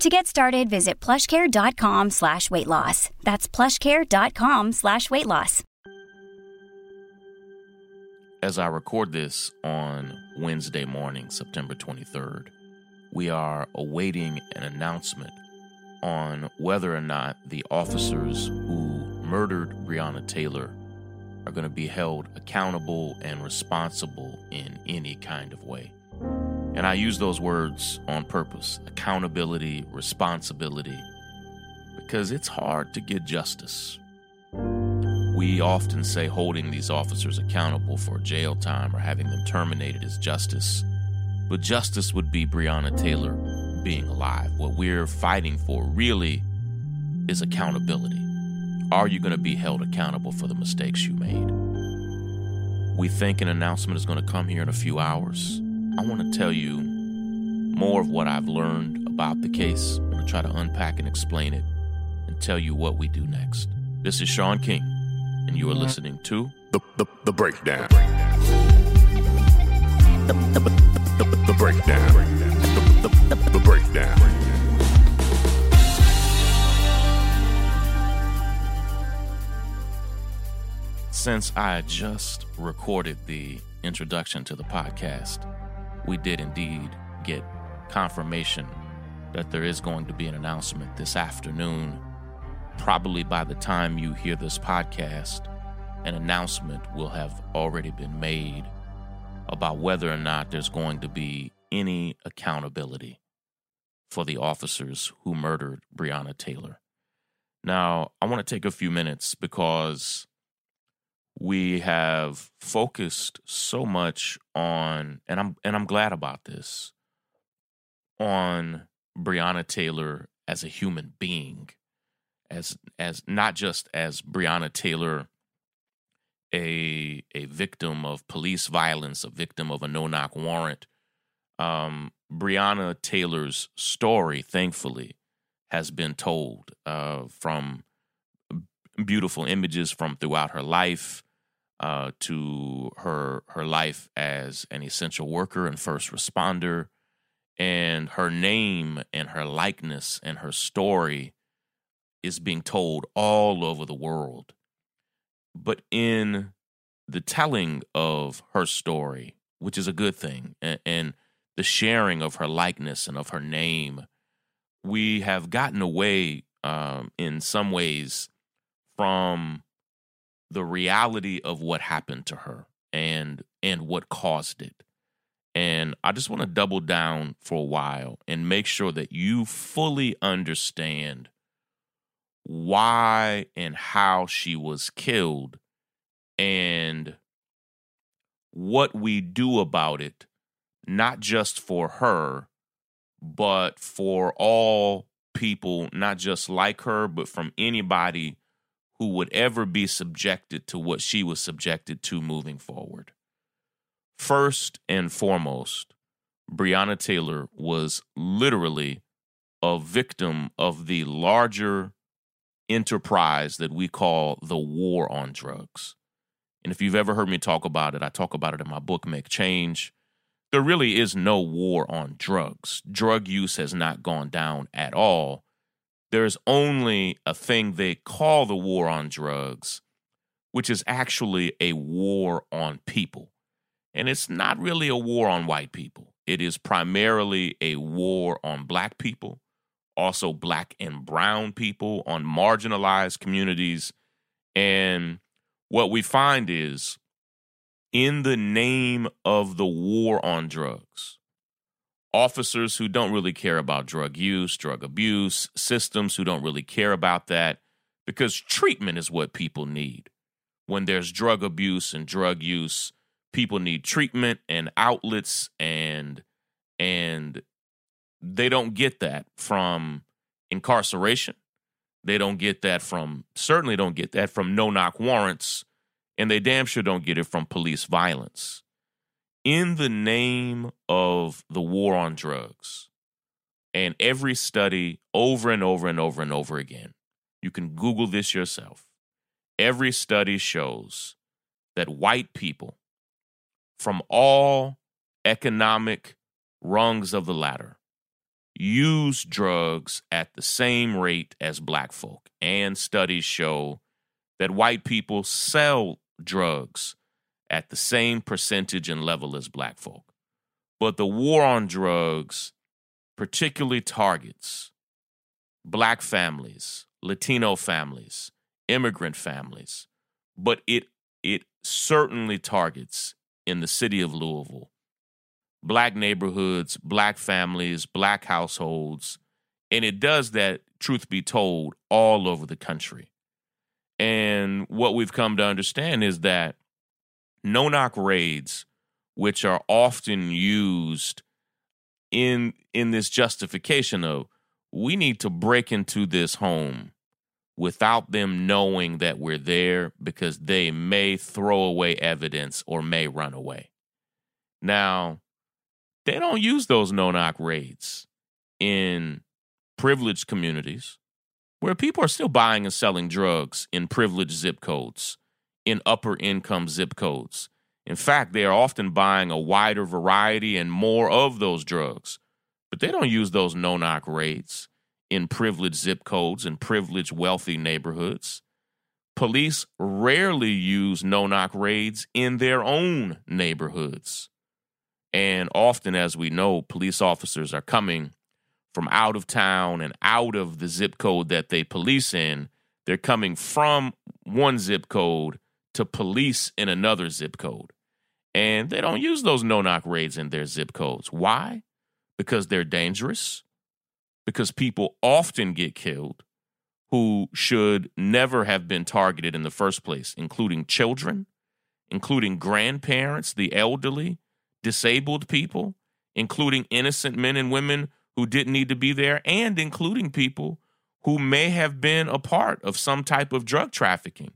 To get started, visit plushcare.com slash weight loss. That's plushcare.com slash weight loss. As I record this on Wednesday morning, September 23rd, we are awaiting an announcement on whether or not the officers who murdered Breonna Taylor are going to be held accountable and responsible in any kind of way. And I use those words on purpose accountability, responsibility, because it's hard to get justice. We often say holding these officers accountable for jail time or having them terminated is justice. But justice would be Breonna Taylor being alive. What we're fighting for really is accountability. Are you going to be held accountable for the mistakes you made? We think an announcement is going to come here in a few hours. I want to tell you more of what I've learned about the case. I'm going to try to unpack and explain it and tell you what we do next. This is Shaun King, and you are listening to The, the, the breakdown. The, the, the, the, breakdown. The, the, the, the breakdown. Since I just recorded the introduction to the podcast, we did indeed get confirmation that there is going to be an announcement this afternoon. Probably by the time you hear this podcast, an announcement will have already been made about whether or not there's going to be any accountability for the officers who murdered Breonna Taylor. Now, I want to take a few minutes because we have focused so much on and I'm and I'm glad about this on Breonna Taylor as a human being as as not just as Breonna Taylor a a victim of police violence, a victim of a no-knock warrant. Um, Breonna Taylor's story, thankfully, has been told uh, from beautiful images from throughout her life uh, to her her life as an essential worker and first responder, and her name and her likeness and her story is being told all over the world. But in the telling of her story, which is a good thing, and, and the sharing of her likeness and of her name, we have gotten away um, in some ways from the reality of what happened to her and and what caused it. And I just want to double down for a while and make sure that you fully understand why and how she was killed and what we do about it, not just for her, but for all people, not just like her, but from anybody who would ever be subjected to what she was subjected to moving forward. First and foremost, Breonna Taylor was literally a victim of the larger enterprise that we call the war on drugs. And if you've ever heard me talk about it, I talk about it in my book, Make Change. There really is no war on drugs. Drug use has not gone down at all. There's only a thing they call the war on drugs, which is actually a war on people. And it's not really a war on white people, it is primarily a war on black people, also black and brown people, on marginalized communities. And what we find is in the name of the war on drugs, officers who don't really care about drug use, drug abuse, systems who don't really care about that, because treatment is what people need. When there's drug abuse and drug use, people need treatment and outlets and and they don't get that from incarceration. They don't get that from certainly don't get that from no knock warrants and they damn sure don't get it from police violence. In the name of the war on drugs, and every study over and over and over and over again, you can Google this yourself. Every study shows that white people from all economic rungs of the ladder use drugs at the same rate as black folk. And studies show that white people sell drugs at the same percentage and level as black folk. But the war on drugs particularly targets black families, Latino families, immigrant families, but it it certainly targets in the city of Louisville black neighborhoods, black families, black households, and it does that truth be told all over the country. And what we've come to understand is that no knock raids, which are often used in in this justification of we need to break into this home without them knowing that we're there because they may throw away evidence or may run away. Now, they don't use those no knock raids in privileged communities where people are still buying and selling drugs in privileged zip codes, in upper income zip codes. In fact, they are often buying a wider variety and more of those drugs, but they don't use those no knock raids in privileged zip codes and privileged wealthy neighborhoods. Police rarely use no knock raids in their own neighborhoods. And often, as we know, police officers are coming from out of town and out of the zip code that they police in. They're coming from one zip code to police in another zip code. And they don't use those no knock raids in their zip codes. Why? Because they're dangerous, because people often get killed who should never have been targeted in the first place, including children, including grandparents, the elderly, disabled people, including innocent men and women who didn't need to be there, and including people who may have been a part of some type of drug trafficking,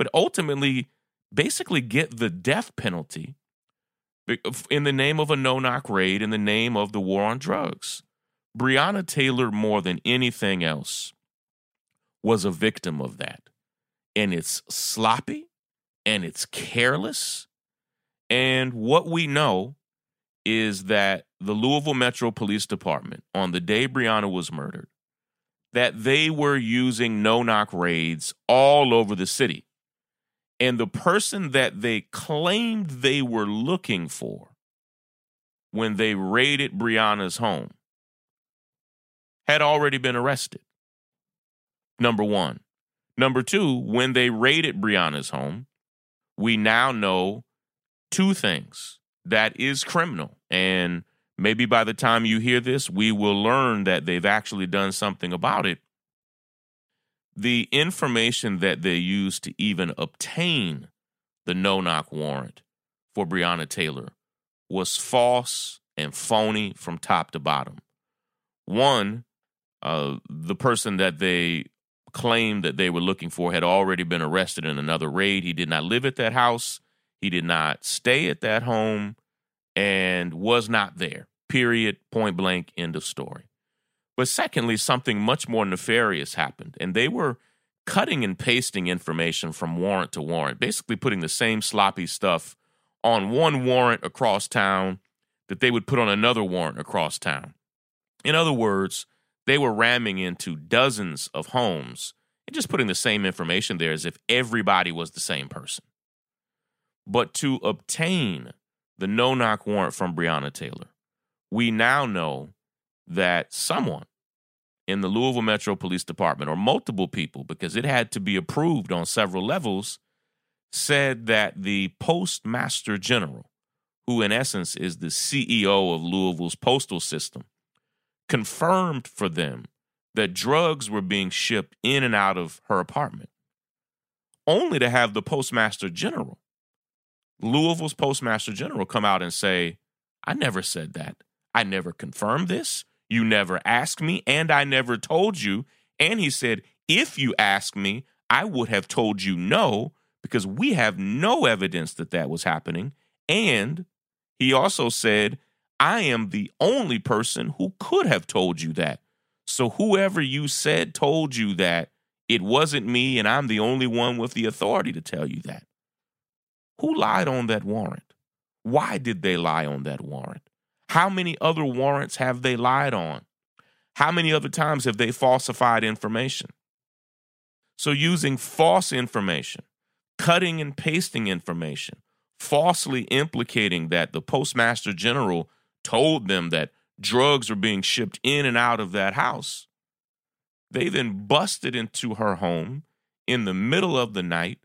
but ultimately basically get the death penalty in the name of a no knock raid, in the name of the war on drugs. Breonna Taylor, more than anything else, was a victim of that. And it's sloppy and it's careless. And what we know is that the Louisville Metro Police Department, on the day Breonna was murdered, that they were using no knock raids all over the city. And the person that they claimed they were looking for when they raided Breonna's home had already been arrested. Number one. Number two, when they raided Breonna's home, we now know two things that is criminal. And maybe by the time you hear this, we will learn that they've actually done something about it. The information that they used to even obtain the no knock warrant for Breonna Taylor was false and phony from top to bottom. One, uh, the person that they claimed that they were looking for had already been arrested in another raid. He did not live at that house. He did not stay at that home and was not there. Period. Point blank. End of story. But secondly, something much more nefarious happened, and they were cutting and pasting information from warrant to warrant, basically putting the same sloppy stuff on one warrant across town that they would put on another warrant across town. In other words, they were ramming into dozens of homes and just putting the same information there as if everybody was the same person. But to obtain the no knock warrant from Breonna Taylor, we now know that someone in the Louisville Metro Police Department, or multiple people, because it had to be approved on several levels, said that the postmaster general, who in essence is the CEO of Louisville's postal system, confirmed for them that drugs were being shipped in and out of her apartment, only to have the postmaster general, Louisville's postmaster general, come out and say, I never said that. I never confirmed this. You never asked me, and I never told you. And he said, If you asked me, I would have told you no, because we have no evidence that that was happening. And he also said, I am the only person who could have told you that. So whoever you said told you that, it wasn't me, and I'm the only one with the authority to tell you that. Who lied on that warrant? Why did they lie on that warrant? How many other warrants have they lied on? How many other times have they falsified information? So, using false information, cutting and pasting information, falsely implicating that the postmaster general told them that drugs were being shipped in and out of that house. They then busted into her home in the middle of the night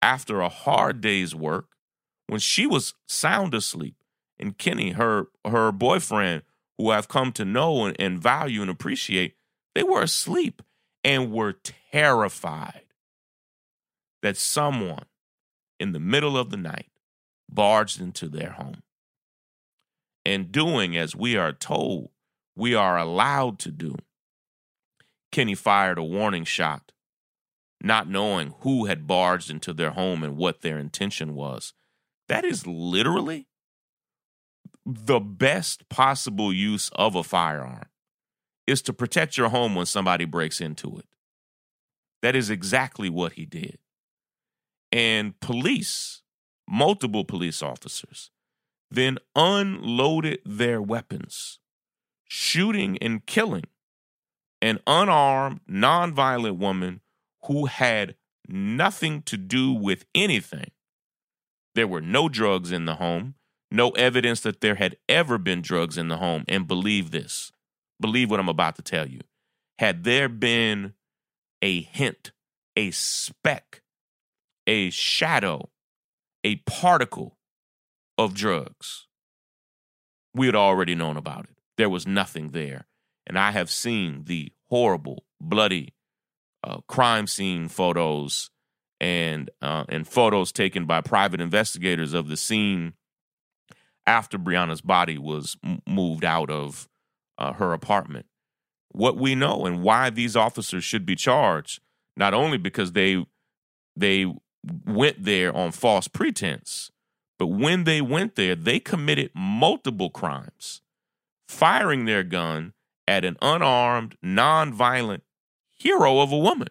after a hard day's work when she was sound asleep and Kenny, her her boyfriend, who I've come to know and, and value and appreciate, they were asleep and were terrified that someone in the middle of the night barged into their home. And doing as we are told we are allowed to do, Kenny fired a warning shot, not knowing who had barged into their home and what their intention was. That is literally the best possible use of a firearm is to protect your home when somebody breaks into it. That is exactly what he did. And police, multiple police officers, then unloaded their weapons, shooting and killing an unarmed, nonviolent woman who had nothing to do with anything. There were no drugs in the home no evidence that there had ever been drugs in the home. And believe this, believe what I'm about to tell you. Had there been a hint, a speck, a shadow, a particle of drugs, we had already known about it. There was nothing there. And I have seen the horrible, bloody uh, crime scene photos and uh, and photos taken by private investigators of the scene after Breonna's body was moved out of uh, her apartment. What we know and why these officers should be charged, not only because they they went there on false pretense, but when they went there, they committed multiple crimes, firing their gun at an unarmed, nonviolent hero of a woman,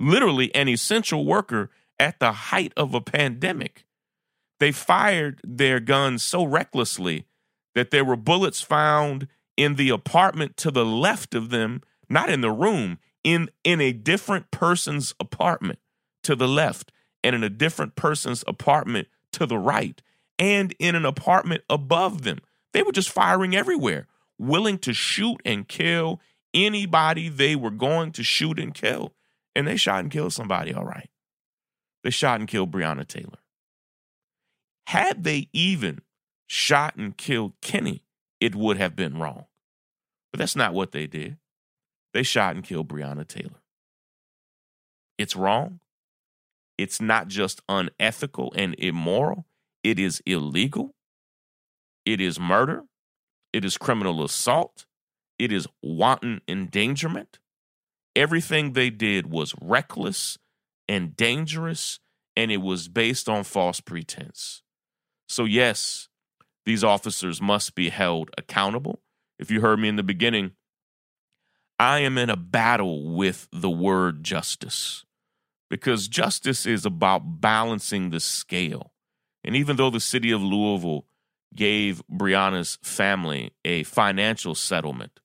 literally an essential worker at the height of a pandemic. They fired their guns so recklessly that there were bullets found in the apartment to the left of them, not in the room, in in a different person's apartment to the left and in a different person's apartment to the right and in an apartment above them. They were just firing everywhere, willing to shoot and kill anybody they were going to shoot and kill. And they shot and killed somebody, all right. They shot and killed Breonna Taylor. Had they even shot and killed Kenny, it would have been wrong. But that's not what they did. They shot and killed Breonna Taylor. It's wrong. It's not just unethical and immoral, it is illegal. It is murder. It is criminal assault. It is wanton endangerment. Everything they did was reckless and dangerous, and it was based on false pretense. So, yes, these officers must be held accountable. If you heard me in the beginning, I am in a battle with the word justice because justice is about balancing the scale. And even though the city of Louisville gave Breonna's family a financial settlement,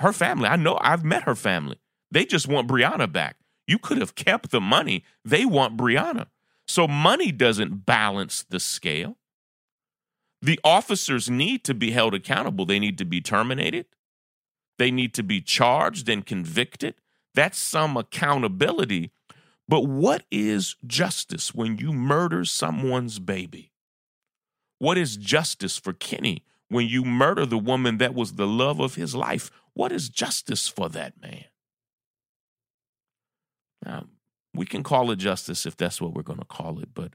her family, I know I've met her family. They just want Breonna back. You could have kept the money. They want Breonna. So money doesn't balance the scale. The officers need to be held accountable. They need to be terminated. They need to be charged and convicted. That's some accountability. But what is justice when you murder someone's baby? What is justice for Kenny when you murder the woman that was the love of his life? What is justice for that man? Now, we can call it justice if that's what we're going to call it, but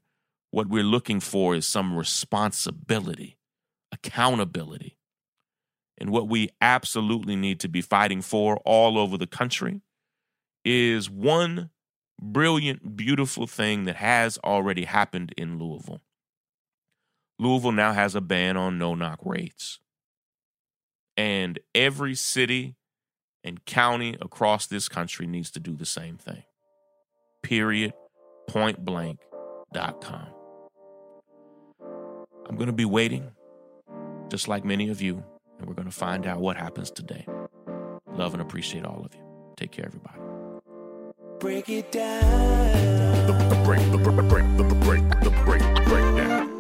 what we're looking for is some responsibility, accountability. And what we absolutely need to be fighting for all over the country is one brilliant, beautiful thing that has already happened in Louisville. Louisville now has a ban on no knock raids. And every city and county across this country needs to do the same thing. Period. Pointblank.com. I'm going to be waiting, just like many of you, and we're going to find out what happens today. Love and appreciate all of you. Take care, everybody. Break it down. The, the break, the, the break, the, the break, the break, breakdown.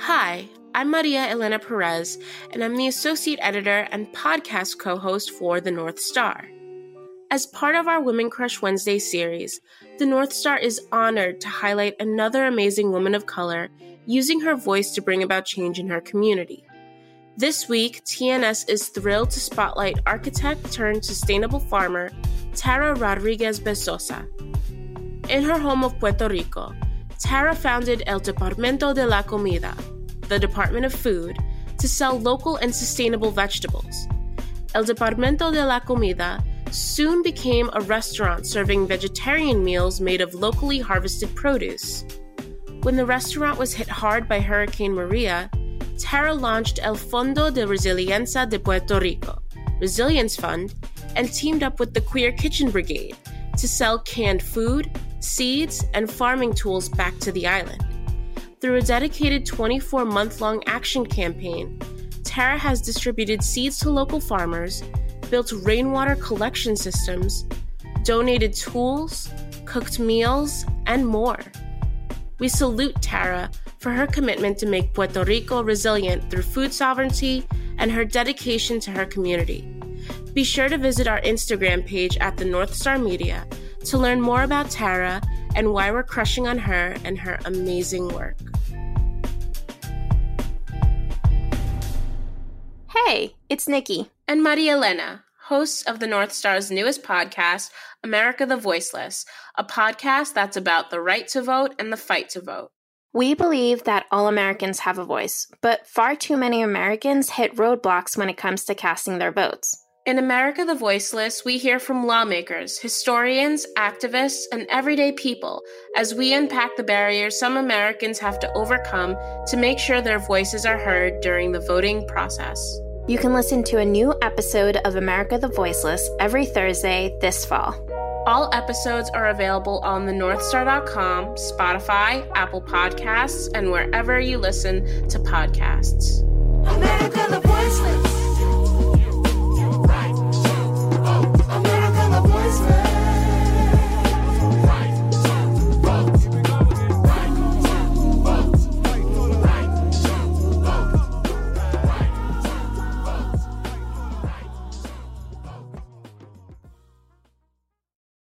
Hi, I'm Maria Elena Perez, and I'm the associate editor and podcast co host for The North Star. As part of our Women Crush Wednesday series, The North Star is honored to highlight another amazing woman of color using her voice to bring about change in her community. This week, TNS is thrilled to spotlight architect turned sustainable farmer Tara Rodriguez Besosa. In her home of Puerto Rico, Tara founded El Departamento de la Comida, the Department of Food, to sell local and sustainable vegetables. El Departamento de la Comida soon became a restaurant serving vegetarian meals made of locally harvested produce. When the restaurant was hit hard by Hurricane Maria, Tara launched El Fondo de Resiliencia de Puerto Rico, Resilience Fund, and teamed up with the Queer Kitchen Brigade to sell canned food, seeds, and farming tools back to the island. Through a dedicated 24 month long action campaign, Tara has distributed seeds to local farmers, built rainwater collection systems, donated tools, cooked meals, and more. We salute Tara for her commitment to make Puerto Rico resilient through food sovereignty and her dedication to her community. Be sure to visit our Instagram page at the North Star Media to learn more about Tara and why we're crushing on her and her amazing work. Hey, it's Nikki. And Maria Elena, hosts of the North Star's newest podcast, America the Voiceless, a podcast that's about the right to vote and the fight to vote. We believe that all Americans have a voice, but far too many Americans hit roadblocks when it comes to casting their votes. In America the Voiceless, we hear from lawmakers, historians, activists, and everyday people as we unpack the barriers some Americans have to overcome to make sure their voices are heard during the voting process. You can listen to a new episode of America the Voiceless every Thursday this fall. All episodes are available on the thenorthstar.com, Spotify, Apple Podcasts, and wherever you listen to podcasts. America.